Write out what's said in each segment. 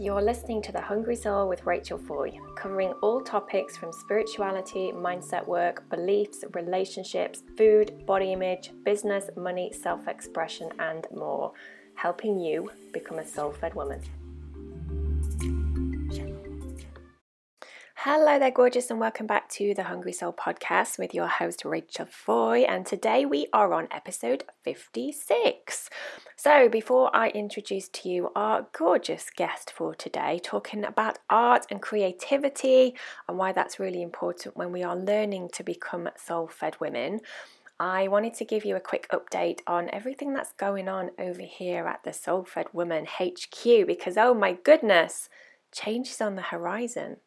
You're listening to The Hungry Soul with Rachel Foy, covering all topics from spirituality, mindset work, beliefs, relationships, food, body image, business, money, self expression, and more, helping you become a soul fed woman. Hello there, gorgeous, and welcome back to the Hungry Soul podcast with your host, Rachel Foy. And today we are on episode 56. So, before I introduce to you our gorgeous guest for today, talking about art and creativity and why that's really important when we are learning to become soul fed women. I wanted to give you a quick update on everything that's going on over here at the Soul Fed Woman HQ because, oh my goodness, change is on the horizon.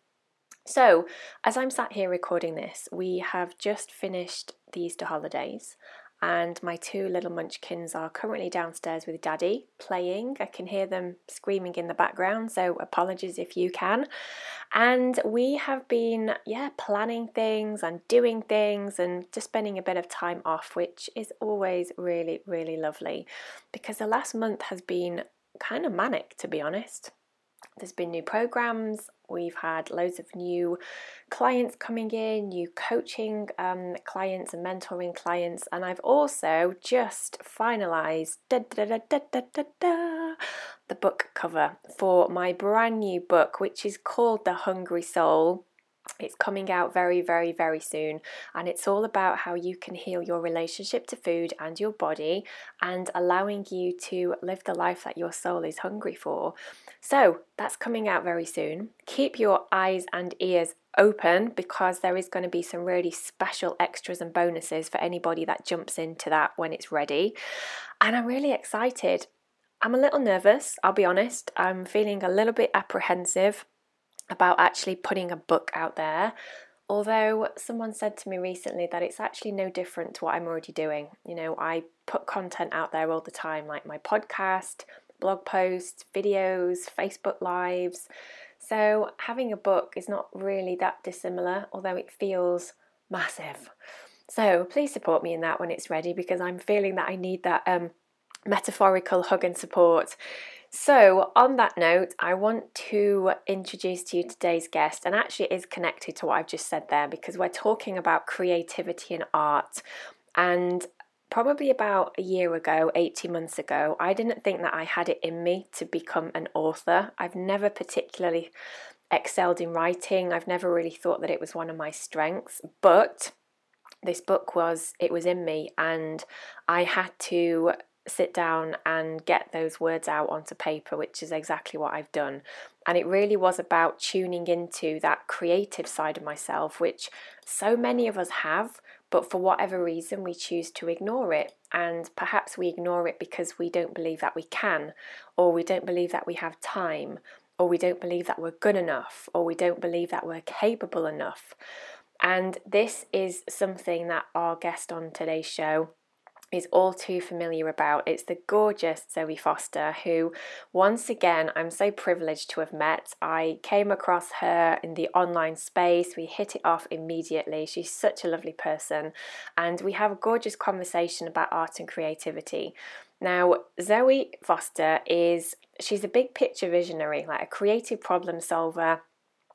So, as I'm sat here recording this, we have just finished the Easter holidays, and my two little munchkins are currently downstairs with daddy playing. I can hear them screaming in the background, so apologies if you can. And we have been, yeah, planning things and doing things and just spending a bit of time off, which is always really, really lovely because the last month has been kind of manic, to be honest. There's been new programs, We've had loads of new clients coming in, new coaching um, clients and mentoring clients, and I've also just finalised the book cover for my brand new book, which is called The Hungry Soul it's coming out very, very, very soon, and it's all about how you can heal your relationship to food and your body and allowing you to live the life that your soul is hungry for. So, that's coming out very soon. Keep your eyes and ears open because there is going to be some really special extras and bonuses for anybody that jumps into that when it's ready. And I'm really excited. I'm a little nervous, I'll be honest. I'm feeling a little bit apprehensive about actually putting a book out there. Although someone said to me recently that it's actually no different to what I'm already doing. You know, I put content out there all the time, like my podcast, blog posts, videos, Facebook Lives. So having a book is not really that dissimilar, although it feels massive. So please support me in that when it's ready because I'm feeling that I need that um, metaphorical hug and support so, on that note, I want to introduce to you today's guest, and actually it is connected to what I've just said there because we're talking about creativity and art. And probably about a year ago, 18 months ago, I didn't think that I had it in me to become an author. I've never particularly excelled in writing, I've never really thought that it was one of my strengths, but this book was it was in me and I had to sit down and get those words out onto paper, which is exactly what I've done. And it really was about tuning into that creative side of myself, which so many of us have, but for whatever reason, we choose to ignore it. And perhaps we ignore it because we don't believe that we can, or we don't believe that we have time, or we don't believe that we're good enough, or we don't believe that we're capable enough. And this is something that our guest on today's show is all too familiar about. It's the gorgeous Zoe Foster, who, once again, I'm so privileged to have met. I came across her in the online space. We hit it off immediately. She's such a lovely person, and we have a gorgeous conversation about art and creativity. Now, Zoe Foster is she's a big picture visionary, like a creative problem solver,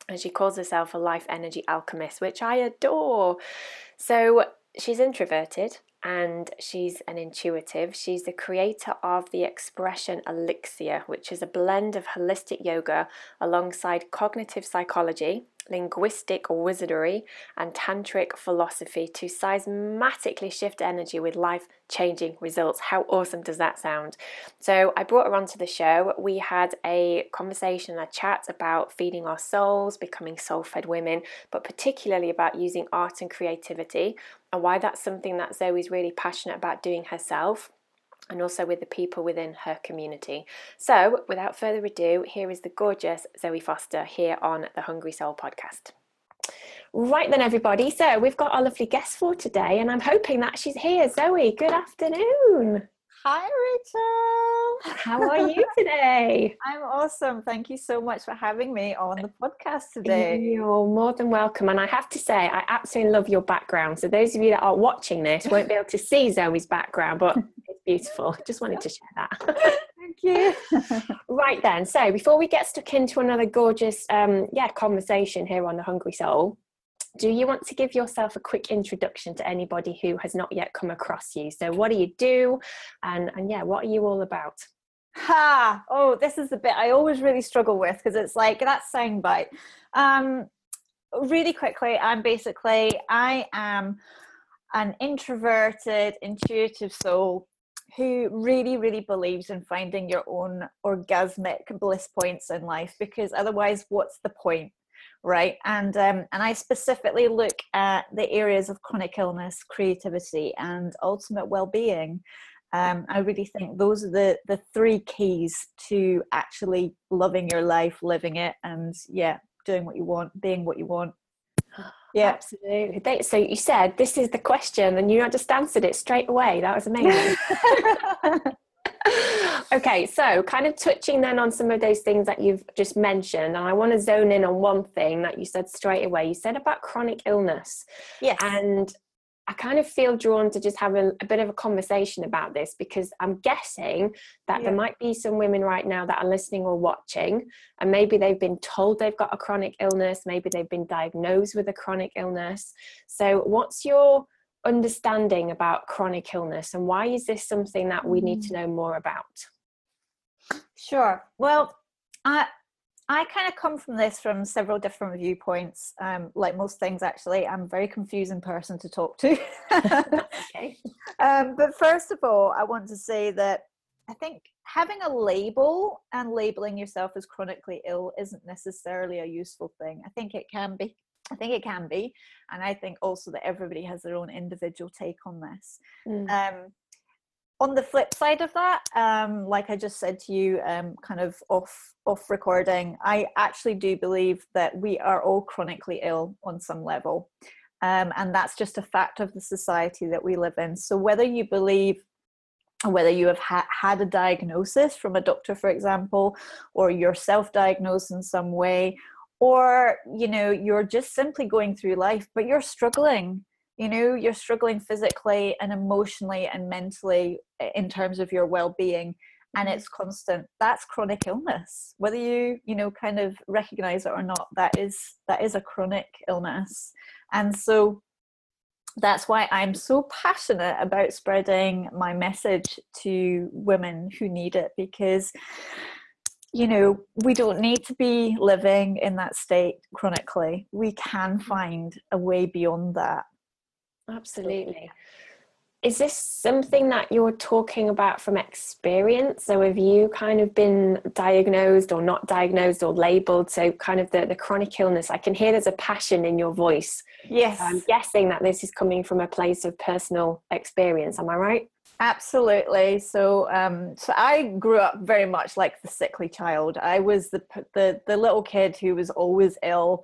and she calls herself a life energy alchemist, which I adore. So, she's introverted and she's an intuitive. She's the creator of the expression Elixir, which is a blend of holistic yoga alongside cognitive psychology linguistic wizardry, and tantric philosophy to seismatically shift energy with life changing results. How awesome does that sound? So, I brought her onto the show. We had a conversation, a chat about feeding our souls, becoming soul fed women, but particularly about using art and creativity and why that's something that Zoe's really passionate about doing herself and also with the people within her community. So, without further ado, here is the gorgeous Zoe Foster here on the Hungry Soul podcast. Right then, everybody. So, we've got our lovely guest for today, and I'm hoping that she's here. Zoe, good afternoon. Hi, Rachel. How are you today? I'm awesome. Thank you so much for having me on the podcast today. You're more than welcome. And I have to say, I absolutely love your background. So, those of you that are watching this won't be able to see Zoe's background, but it's beautiful. Just wanted to share that. Thank you. right then, so before we get stuck into another gorgeous, um, yeah, conversation here on the Hungry Soul, do you want to give yourself a quick introduction to anybody who has not yet come across you? So, what do you do, and and yeah, what are you all about? Ha! Oh, this is the bit I always really struggle with because it's like that soundbite. Um, really quickly, I'm basically I am an introverted, intuitive soul who really, really believes in finding your own orgasmic bliss points in life because otherwise, what's the point? Right. And um, and I specifically look at the areas of chronic illness, creativity, and ultimate well-being. Um, I really think those are the the three keys to actually loving your life, living it, and yeah, doing what you want, being what you want. Yeah, absolutely. So you said this is the question, and you just answered it straight away. That was amazing. okay, so kind of touching then on some of those things that you've just mentioned, and I want to zone in on one thing that you said straight away. You said about chronic illness. Yes. And I kind of feel drawn to just have a, a, bit of a conversation about this because I'm guessing that yeah. there might be some women right now that are listening or watching, and maybe they've been told they've got a chronic illness, maybe they've been diagnosed with a chronic illness. So, what's your understanding about chronic illness, and why is this something that we need to mm. know more about? Sure. Well, I I kind of come from this from several different viewpoints. Um, like most things, actually, I'm a very confusing person to talk to. okay. Um, but first of all, I want to say that I think having a label and labeling yourself as chronically ill isn't necessarily a useful thing. I think it can be. I think it can be. And I think also that everybody has their own individual take on this. Mm. Um, on the flip side of that, um, like I just said to you, um, kind of off off recording, I actually do believe that we are all chronically ill on some level, um, and that's just a fact of the society that we live in. So whether you believe whether you have ha- had a diagnosis from a doctor for example or you're self-diagnosed in some way or you know you're just simply going through life but you're struggling you know you're struggling physically and emotionally and mentally in terms of your well-being and mm-hmm. it's constant that's chronic illness. Whether you you know kind of recognize it or not that is that is a chronic illness. And so that's why I'm so passionate about spreading my message to women who need it because you know we don't need to be living in that state chronically. We can find a way beyond that Absolutely. Is this something that you're talking about from experience? So, have you kind of been diagnosed or not diagnosed or labeled? So, kind of the, the chronic illness, I can hear there's a passion in your voice. Yes. I'm guessing that this is coming from a place of personal experience. Am I right? Absolutely. So, um, so I grew up very much like the sickly child. I was the the the little kid who was always ill.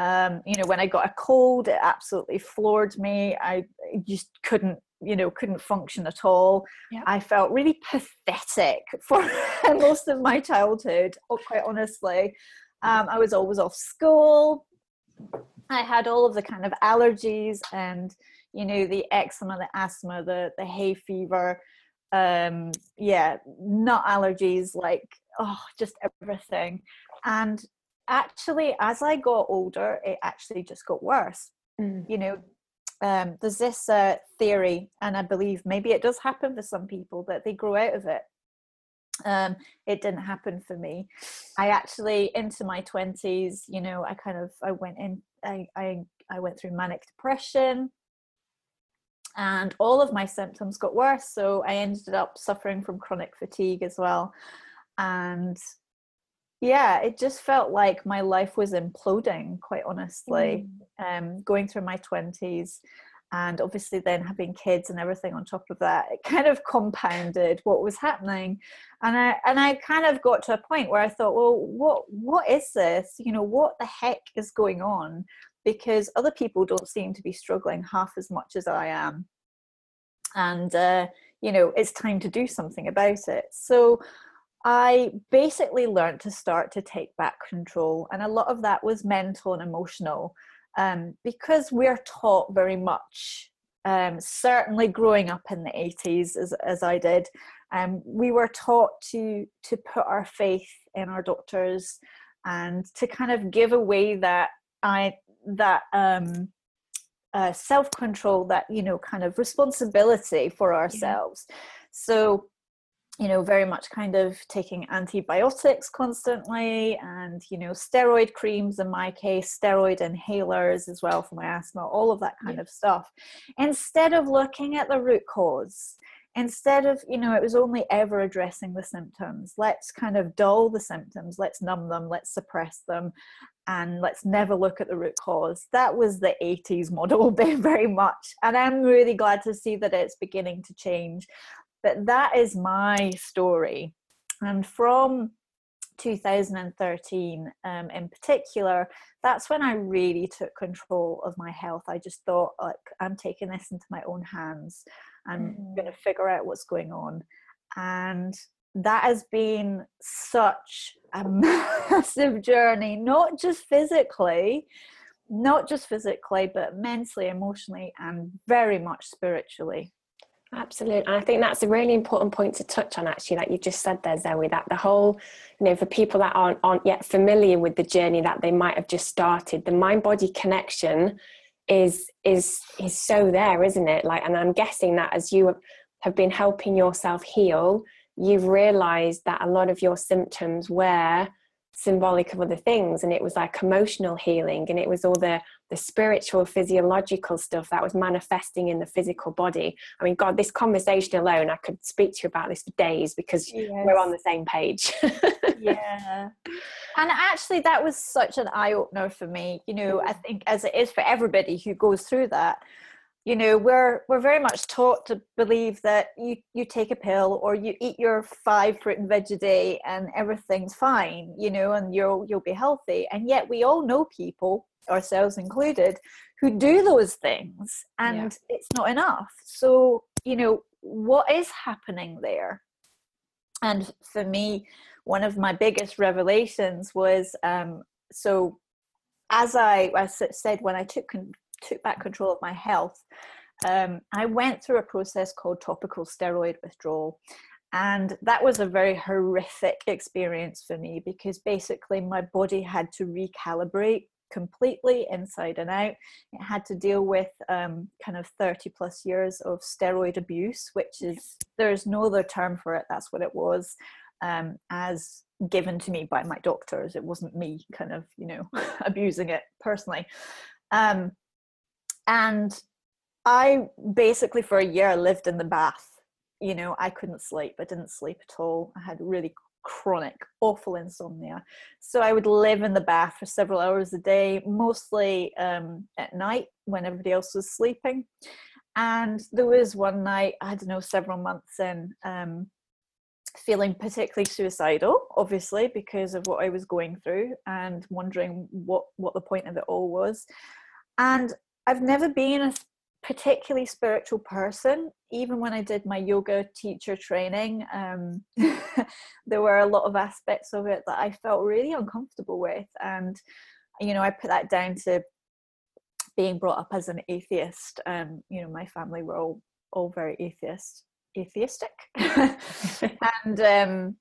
Um, you know, when I got a cold, it absolutely floored me. I just couldn't, you know, couldn't function at all. Yep. I felt really pathetic for most of my childhood, quite honestly. Um, I was always off school. I had all of the kind of allergies and, you know, the eczema, the asthma, the, the hay fever. Um, yeah, nut allergies, like, oh, just everything. And actually, as I got older, it actually just got worse. Mm. You know, um, there's this uh, theory, and I believe maybe it does happen for some people that they grow out of it. Um, it didn't happen for me. I actually, into my twenties, you know, I kind of I went in, I I I went through manic depression, and all of my symptoms got worse. So I ended up suffering from chronic fatigue as well, and yeah it just felt like my life was imploding quite honestly mm. um, going through my 20s and obviously then having kids and everything on top of that it kind of compounded what was happening. And i and i kind of got to a point where i thought well what what is this? You know what the heck is going on? Because other people don't seem to be struggling half as much as i am. And uh, you know it's time to do something about it. So I basically learned to start to take back control, and a lot of that was mental and emotional um, because we're taught very much um, certainly growing up in the 80s as, as I did, um, we were taught to to put our faith in our doctors and to kind of give away that I that um, uh, self control, that you know, kind of responsibility for ourselves. Yeah. So you know very much kind of taking antibiotics constantly and you know steroid creams in my case steroid inhalers as well for my asthma all of that kind yeah. of stuff. Instead of looking at the root cause instead of you know it was only ever addressing the symptoms. Let's kind of dull the symptoms let's numb them let's suppress them and let's never look at the root cause. That was the 80s model very much and i'm really glad to see that it's beginning to change but that is my story. And from 2013 um, in particular, that's when I really took control of my health. I just thought, like, I'm taking this into my own hands. I'm mm-hmm. going to figure out what's going on. And that has been such a massive journey, not just physically, not just physically, but mentally, emotionally, and very much spiritually. Absolutely. And I think that's a really important point to touch on actually, like you just said there, Zoe, that the whole, you know, for people that aren't aren't yet familiar with the journey that they might have just started, the mind body connection is is is so there, isn't it? Like and I'm guessing that as you have been helping yourself heal, you've realized that a lot of your symptoms were symbolic of other things and it was like emotional healing and it was all the the spiritual physiological stuff that was manifesting in the physical body. I mean god this conversation alone i could speak to you about this for days because yes. we're on the same page. Yeah. And actually that was such an eye-opener for me. You know i mm. think as it is for everybody who goes through that you know we're we're very much taught to believe that you you take a pill or you eat your five fruit and veg a day and everything's fine you know and you'll you'll be healthy. And yet we all know people ourselves included who do those things and yeah. it's not enough. So you know what is happening there? And for me one of my biggest revelations was um so as I, I said when I took took back control of my health, um, I went through a process called topical steroid withdrawal. And that was a very horrific experience for me because basically my body had to recalibrate completely inside and out. It had to deal with um, kind of 30 plus years of steroid abuse, which is, there's no other term for it, that's what it was, um, as given to me by my doctors. It wasn't me kind of, you know, abusing it personally. Um, and I basically for a year lived in the bath. You know, I couldn't sleep. I didn't sleep at all. I had really chronic, awful insomnia. So I would live in the bath for several hours a day, mostly um, at night when everybody else was sleeping. And there was one night, I don't know, several months in, um, feeling particularly suicidal, obviously, because of what I was going through and wondering what, what the point of it all was. And I've never been a particularly spiritual person. Even when I did my yoga teacher training, um, there were a lot of aspects of it that I felt really uncomfortable with. And, you know, I put that down to being brought up as an atheist. Um, you know, my family were all, all very atheist, atheistic. and, um,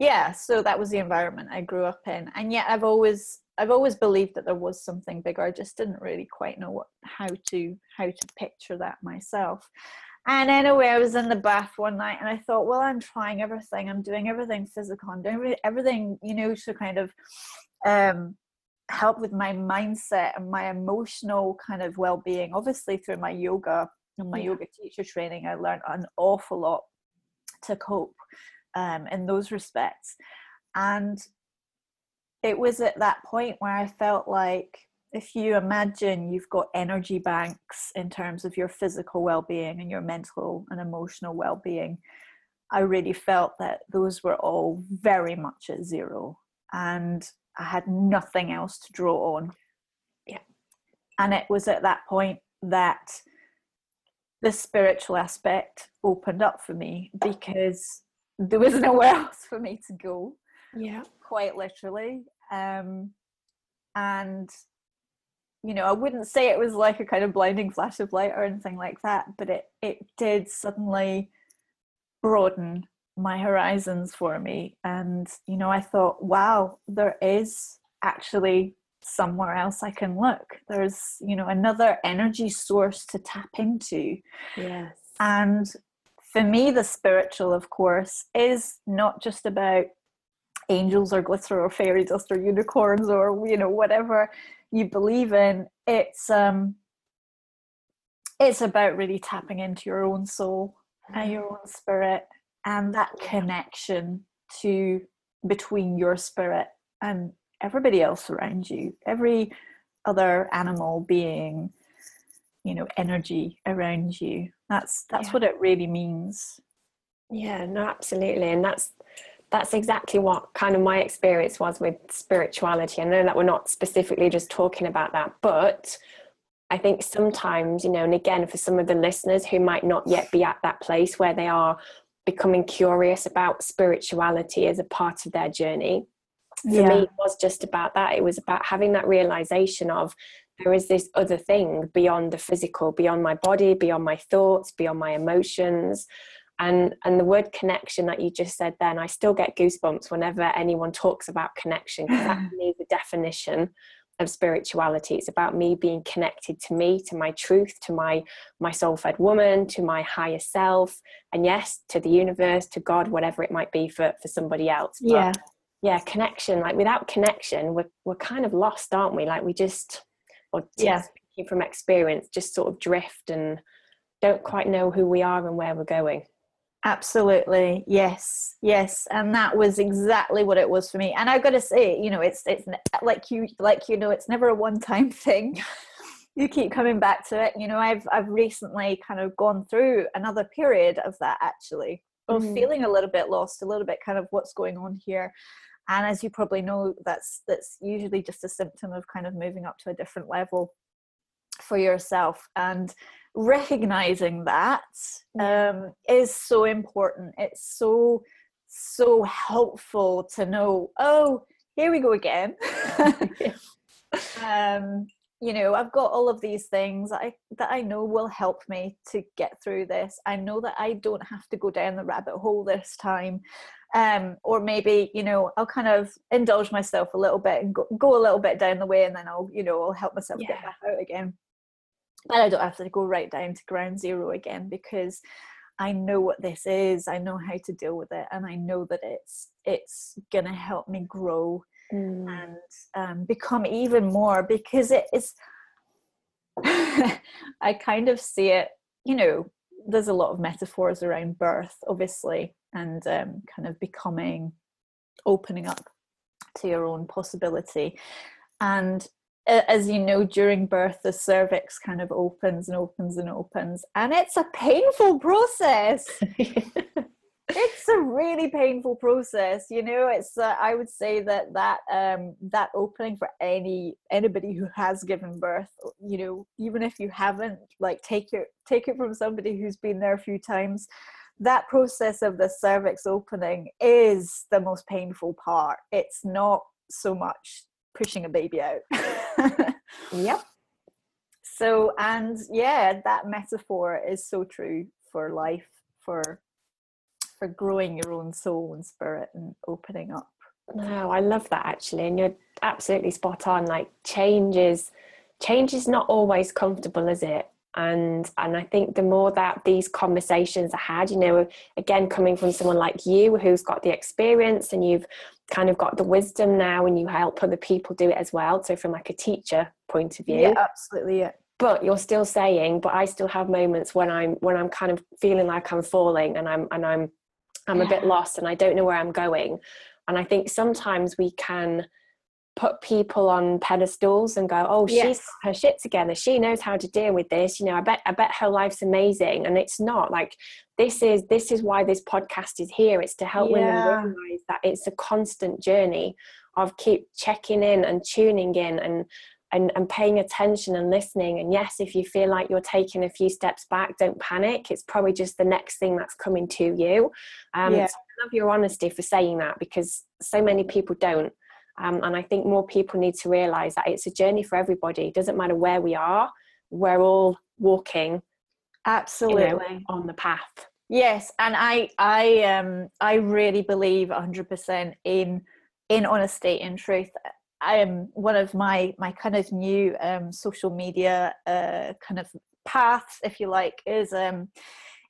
yeah, so that was the environment I grew up in. And yet I've always I've always believed that there was something bigger. I just didn't really quite know what how to how to picture that myself. And anyway, I was in the bath one night and I thought, well, I'm trying everything. I'm doing everything physical. I'm doing everything, you know, to kind of um, help with my mindset and my emotional kind of well-being. Obviously, through my yoga and my yeah. yoga teacher training, I learned an awful lot to cope um, in those respects. And it was at that point where I felt like if you imagine you've got energy banks in terms of your physical well-being and your mental and emotional well-being i really felt that those were all very much at zero and i had nothing else to draw on. Yeah. And it was at that point that the spiritual aspect opened up for me because there was nowhere else for me to go. Yeah. Quite literally um, and you know, I wouldn't say it was like a kind of blinding flash of light or anything like that, but it it did suddenly broaden my horizons for me. And, you know, I thought, wow, there is actually somewhere else I can look. There's, you know, another energy source to tap into. Yes. And for me, the spiritual, of course, is not just about angels or glitter or fairy dust or unicorns or, you know, whatever you believe in. It's um it's about really tapping into your own soul and your own spirit and that connection to between your spirit and everybody else around you every other animal being you know energy around you that's that's yeah. what it really means yeah no absolutely and that's that's exactly what kind of my experience was with spirituality i know that we're not specifically just talking about that but i think sometimes you know and again for some of the listeners who might not yet be at that place where they are becoming curious about spirituality as a part of their journey. For yeah. me, it was just about that. It was about having that realization of there is this other thing beyond the physical, beyond my body, beyond my thoughts, beyond my emotions. And and the word connection that you just said then, I still get goosebumps whenever anyone talks about connection because that me the definition of spirituality. It's about me being connected to me to my truth to my my soul fed woman to my higher self and yes to the universe to god whatever it might be for for somebody else. But yeah. yeah connection like without connection we're, we're kind of lost aren't we? Like we just or yeah. speaking from experience just sort of drift and don't quite know who we are and where we're going absolutely yes yes and that was exactly what it was for me and i've got to say you know it's it's like you like you know it's never a one time thing you keep coming back to it you know i've i've recently kind of gone through another period of that actually of mm. feeling a little bit lost a little bit kind of what's going on here and as you probably know that's that's usually just a symptom of kind of moving up to a different level for yourself and recognizing that um, is so important. It's so, so helpful to know, oh, here we go again. um, you know, I've got all of these things that I, that I know will help me to get through this. I know that I don't have to go down the rabbit hole this time. Um, or maybe, you know, I'll kind of indulge myself a little bit and go, go a little bit down the way and then I'll, you know, I'll help myself yeah. get back out again and I don't have to go right down to ground zero again because I know what this is. I know how to deal with it, and I know that it's it's gonna help me grow mm. and um, become even more because it is. I kind of see it. You know, there's a lot of metaphors around birth, obviously, and um, kind of becoming, opening up to your own possibility, and as you know, during birth, the cervix kind of opens and opens and opens, and it's a painful process. it's a really painful process, you know. It's uh, I would say that that um, that opening for any anybody who has given birth, you know, even if you haven't, like take it take it from somebody who's been there a few times. That process of the cervix opening is the most painful part. It's not so much pushing a baby out. yep. So, and yeah, that metaphor is so true for life, for for growing your own soul and spirit and opening up. No, I love that actually, and you're absolutely spot on. Like change is change is not always comfortable, is it? And and I think the more that these conversations are had, you know, again coming from someone like you who's got the experience and you've kind of got the wisdom now and you help other people do it as well. So from like a teacher point of view. Yeah, absolutely. Yeah. But you're still saying, but I still have moments when I'm when I'm kind of feeling like I'm falling and I'm and I'm I'm yeah. a bit lost and I don't know where I'm going. And I think sometimes we can put people on pedestals and go, oh, yes. she's her shit together. She knows how to deal with this. You know, I bet I bet her life's amazing. And it's not like this is this is why this podcast is here. It's to help yeah. women realize that it's a constant journey of keep checking in and tuning in and and, and paying attention and listening. And yes, if you feel like you're taking a few steps back, don't panic. It's probably just the next thing that's coming to you. Um, yeah. so I love your honesty for saying that because so many people don't Um, and I think more people need to realize that it's a journey for everybody. It doesn't matter where we are, we're all walking absolutely you know, on the path. Yes, and I I um I really believe 100% in in honesty and truth. I am one of my my kind of new um social media uh kind of paths if you like is um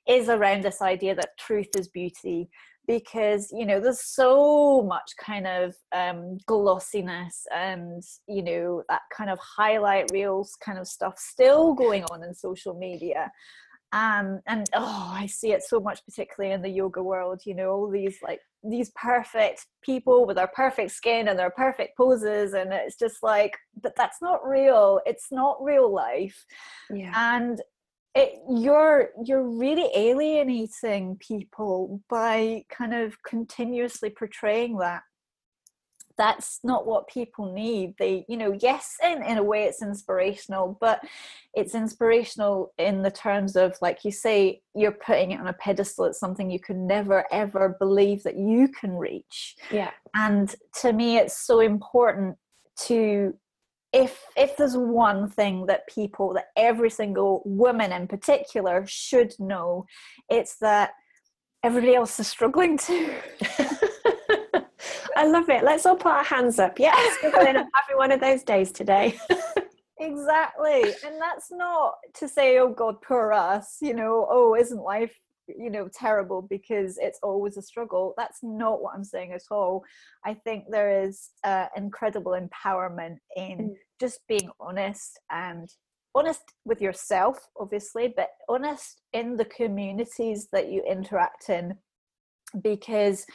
is around this idea that truth is beauty because you know there's so much kind of um, glossiness and you know that kind of highlight reels kind of stuff still going on in social media. Um, and oh i see it so much particularly in the yoga world you know all these like these perfect people with their perfect skin and their perfect poses and it's just like but that's not real. It's not real life. Yeah. and it, you're you're really alienating people by kind of continuously portraying that. That's not what people need. They you know yes in, in a way it's inspirational but it's inspirational in the terms of like you say you're putting it on a pedestal. It's something you can never ever believe that you can reach. Yeah. And to me it's so important to if if there's one thing that people that every single woman in particular should know it's that everybody else is struggling too. I love it. Let's all put our hands up. Yes. We're going to having one of those days today. Exactly. And that's not to say oh god poor us you know oh isn't life you know terrible because it's always a struggle. That's not what i'm saying at all. I think there is uh, incredible empowerment in mm. just being honest and honest with yourself obviously but honest in the communities that you interact in because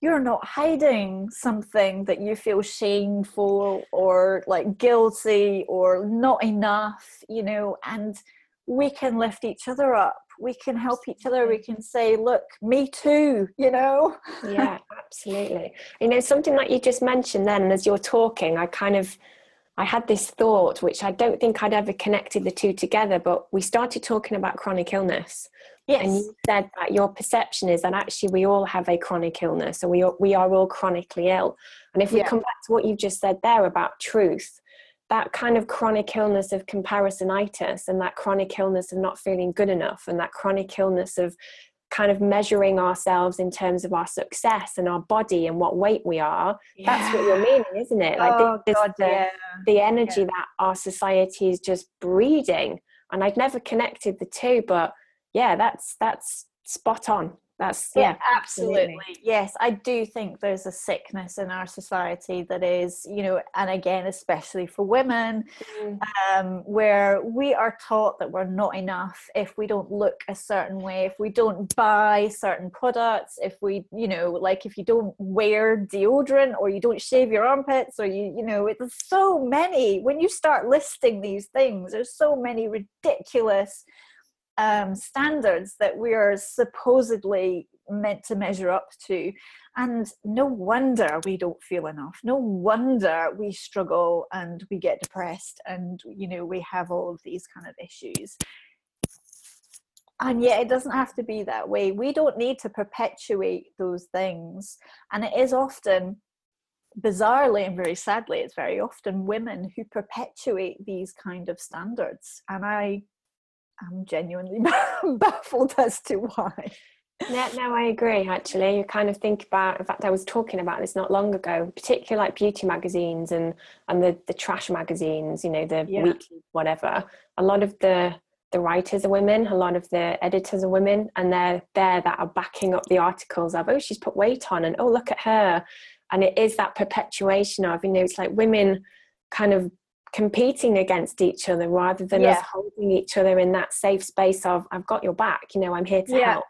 you're not hiding something that you feel shameful or like guilty or not enough you know and we can lift each other up we can help each other. We can say look me too you know? Yeah absolutely. You know something that you just mentioned then as you're talking i kind of i had this thought which i don't think i'd ever connected the two together but we started talking about chronic illness. Yes. and you said that your perception is that actually we all have a chronic illness and we, we are all chronically ill. And if we yeah. come back to what you've just said there about truth that kind of chronic illness of comparisonitis and that chronic illness of not feeling good enough and that chronic illness of kind of measuring ourselves in terms of our success and our body and what weight we are yeah. that's what you're meaning isn't it like oh, this, God, the, yeah. the energy yeah. that our society is just breeding and i'd never connected the two but yeah that's that's spot on that's yeah, yeah absolutely. absolutely. yes i do think there's a sickness in our society that is you know and again especially for women mm. um, where we are taught that we're not enough if we don't look a certain way if we don't buy certain products if we you know like if you don't wear deodorant or you don't shave your armpits or you you know it's so many when you start listing these things there's so many ridiculous um, standards that we are supposedly meant to measure up to. And no wonder we don't feel enough. No wonder we struggle and we get depressed and, you know, we have all of these kind of issues. And yet, it doesn't have to be that way. We don't need to perpetuate those things. And it is often bizarrely and very sadly, it's very often women who perpetuate these kind of standards. And I I'm genuinely baffled as to why. No, no, I agree. Actually, you kind of think about. In fact, I was talking about this not long ago, particularly like beauty magazines and and the the trash magazines. You know, the yeah. weekly whatever. A lot of the the writers are women. A lot of the editors are women, and they're there that are backing up the articles of oh she's put weight on and oh look at her, and it is that perpetuation of you know it's like women kind of competing against each other rather than yeah. us holding each other in that safe space of I've got your back, you know, I'm here to yeah. help.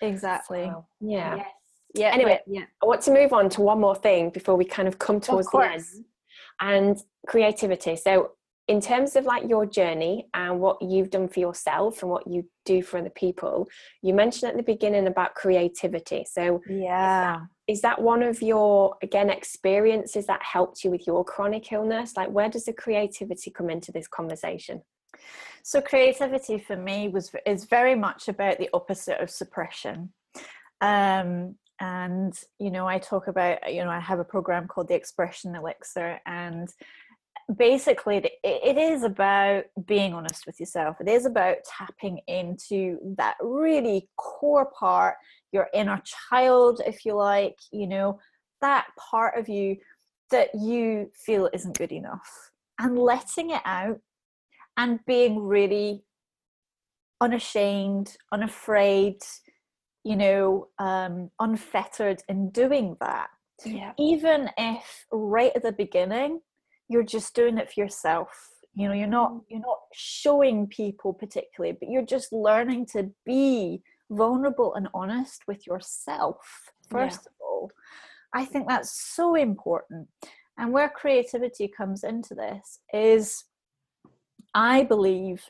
Exactly. So, yeah. Yes. Yeah. Anyway, yeah. I want to move on to one more thing before we kind of come towards the end. And creativity. So in terms of like your journey and what you've done for yourself and what you do for other people, you mentioned at the beginning about creativity. So yeah. is that one of your again experiences that helped you with your chronic illness? Like where does the creativity come into this conversation? So creativity for me was is very much about the opposite of suppression. Um, and you know i talk about you know i have a program called the expression elixir and basically it, is about being honest with yourself. It is about tapping into that really core part your inner child if you like you know that part of you that you feel isn't good enough and letting it out and being really unashamed unafraid you know um unfettered in doing that. Yeah. Even if right at the beginning you're just doing it for yourself. You know you're not mm. you're not showing people particularly but you're just learning to be vulnerable and honest with yourself first yeah. of all. I think that's so important. And where creativity comes into this is i believe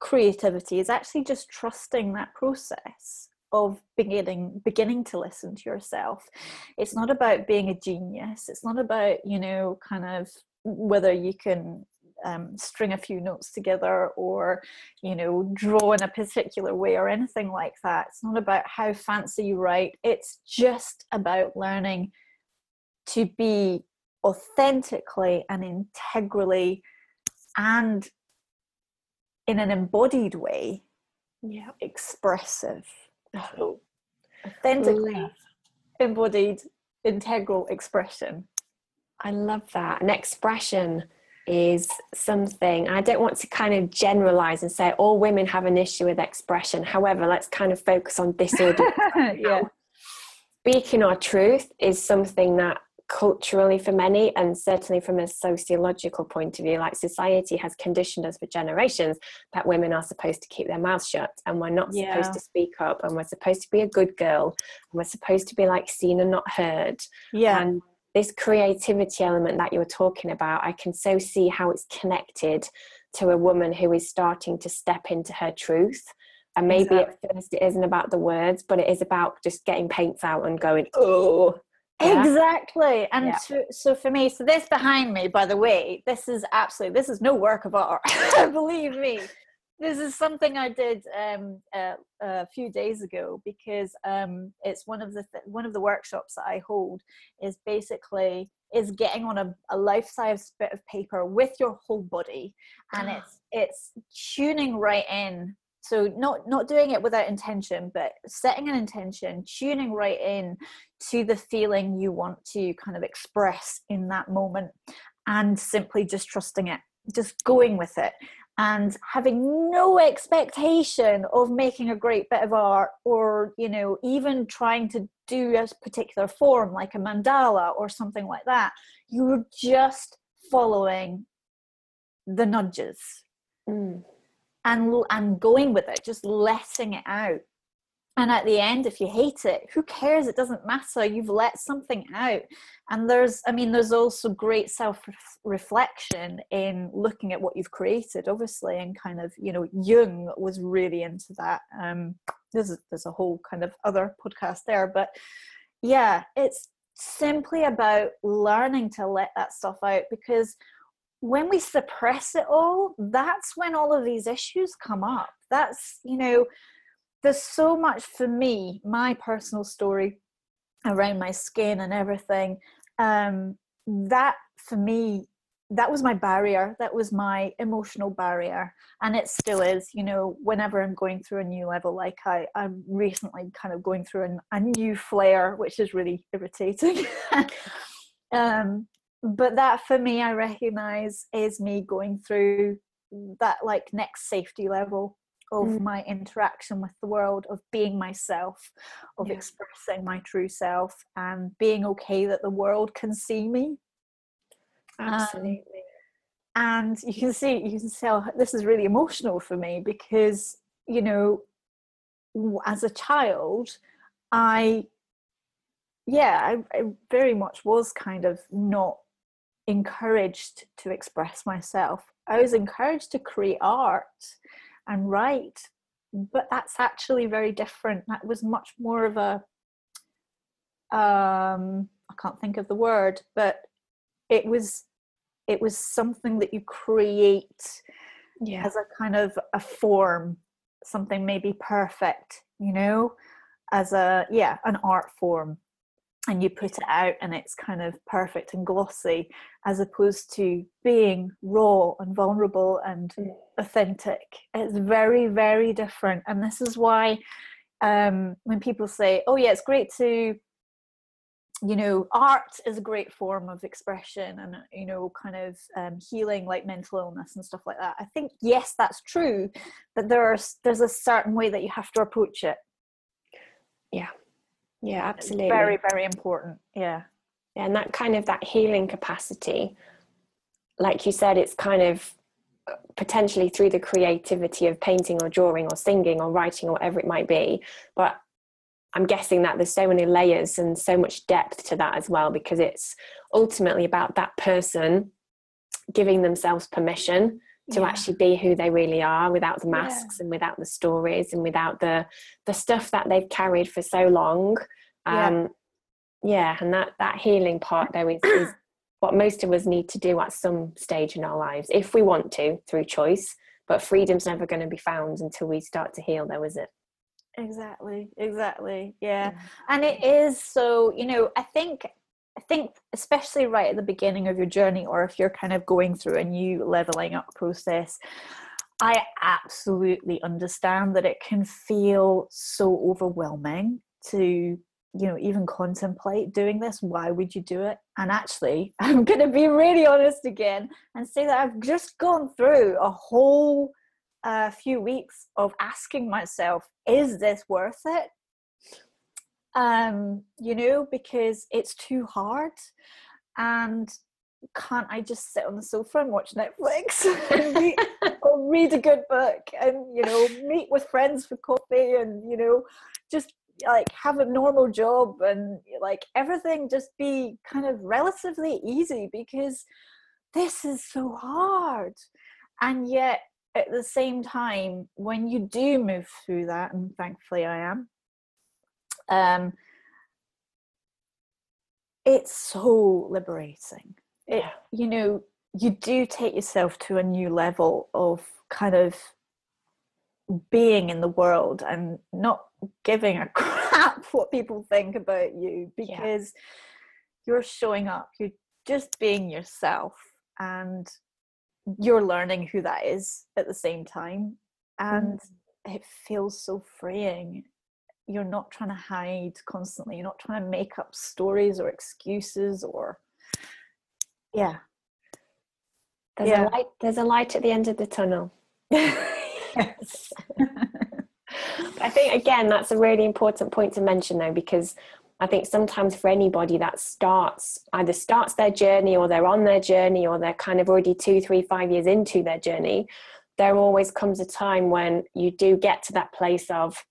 creativity is actually just trusting that process of beginning beginning to listen to yourself. It's not about being a genius. It's not about you know kind of whether you can um, string a few notes together or you know draw in a particular way or anything like that. It's not about how fancy you write. It's just about learning to be authentically and integrally and in an embodied way yeah. expressive. Authentically embodied integral expression I love that. An expression is something, I don't want to kind of generalize and say all women have an issue with expression. However, let's kind of focus on disorder. yeah. Speaking our truth is something that culturally for many and certainly from a sociological point of view like society has conditioned us for generations that women are supposed to keep their mouths shut and we're not yeah. supposed to speak up and we're supposed to be a good girl and we're supposed to be like seen and not heard yeah and this creativity element that you're talking about, I can so see how it's connected to a woman who is starting to step into her truth. And maybe exactly. at first it isn't about the words, but it is about just getting paints out and going, oh, yeah. Exactly. And yeah. so, so for me, so this behind me, by the way, this is absolutely, this is no work of art. Believe me this is something I did um, uh, a few days ago because um, it's one of the th- one of the workshops that I hold is basically is getting on a, a life size bit of paper with your whole body, and ah. it's it's tuning right in. So not not doing it without intention, but setting an intention, tuning right in to the feeling you want to kind of express in that moment, and simply just trusting it just going with it and having no expectation of making a great bit of art or you know even trying to do a particular form like a mandala or something like that you were just following the nudges mm. and and going with it just letting it out and at the end if you hate it who cares? It doesn't matter. You've let something out. And there's i mean there's also great self reflection in looking at what you've created obviously and kind of you know jung was really into that. Um there's there's a whole kind of other podcast there but yeah it's simply about learning to let that stuff out because when we suppress it all that's when all of these issues come up. That's you know there's so much for me, my personal story around my skin and everything. Um, that for me, that was my barrier. That was my emotional barrier, and it still is. You know, whenever I'm going through a new level, like I, I'm recently kind of going through an, a new flare, which is really irritating. um, but that for me, I recognize is me going through that like next safety level of mm. my interaction with the world, of being myself, of yeah. expressing my true self, and being okay that the world can see me. Absolutely. Um, and you can see, you can tell this is really emotional for me because, you know, as a child, I, yeah, I, I very much was kind of not encouraged to express myself. I was encouraged to create art and write but that's actually very different. That was much more of a um i can't think of the word but it was it was something that you create yeah. as a kind of a form something maybe perfect you know as a yeah an art form and you put it out and it's kind of perfect and glossy as opposed to being raw and vulnerable and mm. authentic. It's very very different. And this is why um, when people say oh yeah it's great to you know art is a great form of expression and you know kind of um, healing like mental illness and stuff like that. I think yes that's true but there's there's a certain way that you have to approach it. Yeah yeah absolutely very very important yeah. yeah and that kind of that healing capacity like you said it's kind of uh, potentially through the creativity of painting or drawing or singing or writing or whatever it might be but i'm guessing that there's so many layers and so much depth to that as well because it's ultimately about that person giving themselves permission to yeah. actually be who they really are without the masks yeah. and without the stories and without the the stuff that they've carried for so long. Um yeah, yeah and that that healing part though is, is what most of us need to do at some stage in our lives if we want to through choice. But freedom's never going to be found until we start to heal though is it? Exactly exactly yeah. And it is so you know i think I think, especially right at the beginning of your journey, or if you're kind of going through a new leveling up process, I absolutely understand that it can feel so overwhelming to, you know, even contemplate doing this. Why would you do it? And actually, I'm going to be really honest again and say that I've just gone through a whole uh, few weeks of asking myself, is this worth it? Um, you know, because it's too hard. And can't I just sit on the sofa and watch Netflix and read, or read a good book and, you know, meet with friends for coffee and, you know, just like have a normal job and like everything just be kind of relatively easy because this is so hard. And yet, at the same time, when you do move through that, and thankfully I am, um, it's so liberating. It, you know, you do take yourself to a new level of kind of being in the world and not giving a crap what people think about you because yeah. you're showing up, you're just being yourself and you're learning who that is at the same time. And mm. it feels so freeing you're not trying to hide constantly. You're not trying to make up stories or excuses or yeah. There's yeah. a light there's a light at the end of the tunnel. Yes. I think again that's a really important point to mention though because i think sometimes for anybody that starts either starts their journey or they're on their journey or they're kind of already two three five years into their journey there always comes a time when you do get to that place of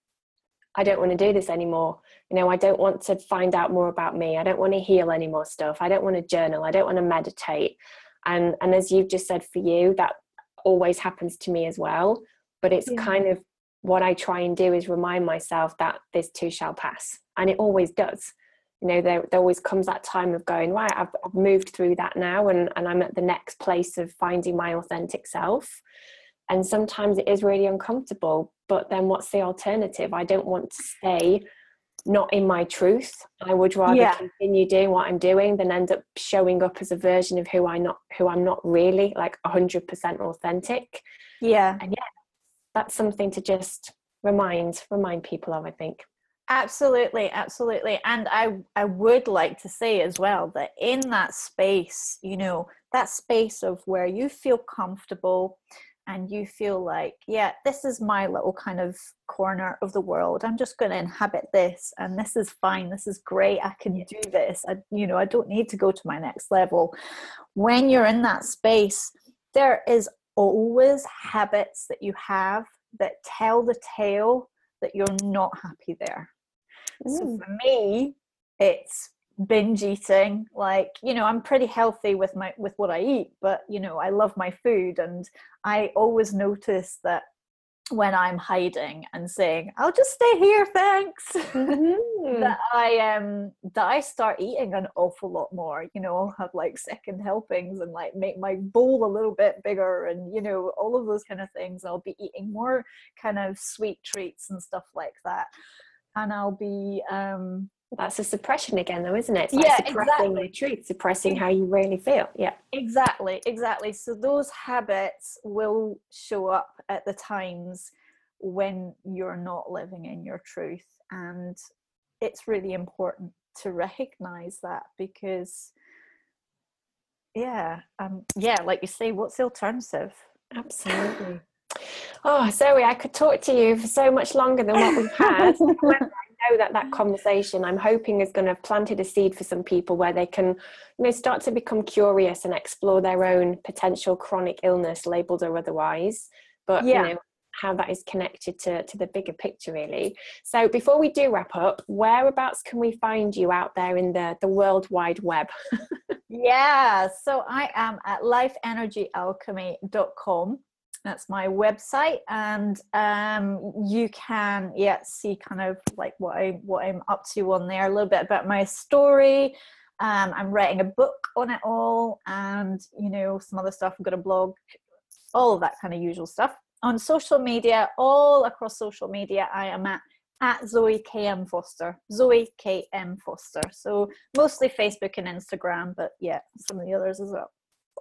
I don't want to do this anymore. You know, I don't want to find out more about me. I don't want to heal any more stuff. I don't want to journal. I don't want to meditate. And and as you've just said for you, that always happens to me as well. But it's yeah. kind of what I try and do is remind myself that this too shall pass. And it always does. You know, there, there always comes that time of going, right, I've, I've moved through that now and, and I'm at the next place of finding my authentic self and sometimes it is really uncomfortable but then what's the alternative? I don't want to stay not in my truth. I would rather yeah. continue doing what i'm doing than end up showing up as a version of who i not who i'm not really like 100% authentic. Yeah. And yeah that's something to just remind remind people of i think. Absolutely absolutely. And i i would like to say as well that in that space you know that space of where you feel comfortable and you feel like, yeah, this is my little kind of corner of the world. I'm just going to inhabit this, and this is fine. This is great. I can do this. I, you know, I don't need to go to my next level. When you're in that space, there is always habits that you have that tell the tale that you're not happy there. Mm. So for me, it's binge eating. Like you know i'm pretty healthy with my with what i eat but you know i love my food and i always notice that when i'm hiding and saying i'll just stay here thanks mm-hmm. that i um that i start eating an awful lot more. You know i'll have like second helpings and like make my bowl a little bit bigger and you know all of those kind of things. I'll be eating more kind of sweet treats and stuff like that. And I'll be um, that's a suppression again though isn't it? It's like yeah suppressing exactly. the truth suppressing how you really feel. Yeah. Exactly exactly. So those habits will show up at the times when you're not living in your truth and it's really important to recognize that because yeah um yeah like you say what's the alternative? Absolutely. Oh zoe i could talk to you for so much longer than what we've had know that that conversation i'm hoping is going to have planted a seed for some people where they can you know start to become curious and explore their own potential chronic illness labeled or otherwise. But yeah. you know how that is connected to, to the bigger picture really. So before we do wrap up whereabouts can we find you out there in the the world wide web? Yeah so i am at lifeenergyalchemy.com that's my website and um, you can yeah see kind of like what i what i'm up to on there a little bit about my story um, i'm writing a book on it all and you know some other stuff i've got a blog all of that kind of usual stuff on social media, all across social media, I am at at Zoe KM Foster, Zoe KM Foster. So mostly Facebook and Instagram, but yeah, some of the others as well.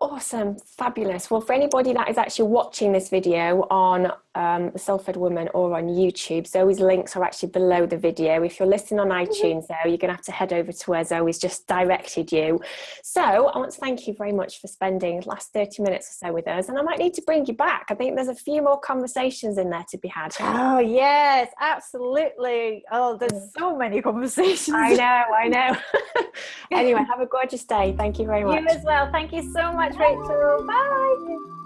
Awesome, fabulous. Well, for anybody that is actually watching this video on um, the Fed Woman or on YouTube, Zoe's links are actually below the video. If you're listening on mm-hmm. iTunes, though, you're going to have to head over to where Zoe's just directed you. So I want to thank you very much for spending the last 30 minutes or so with us. And I might need to bring you back. I think there's a few more conversations in there to be had. Oh, yes, absolutely. Oh, there's mm. so many conversations. I know, I know. anyway, have a gorgeous day. Thank you very much. You as well. Thank you so much much, Rachel. Bye.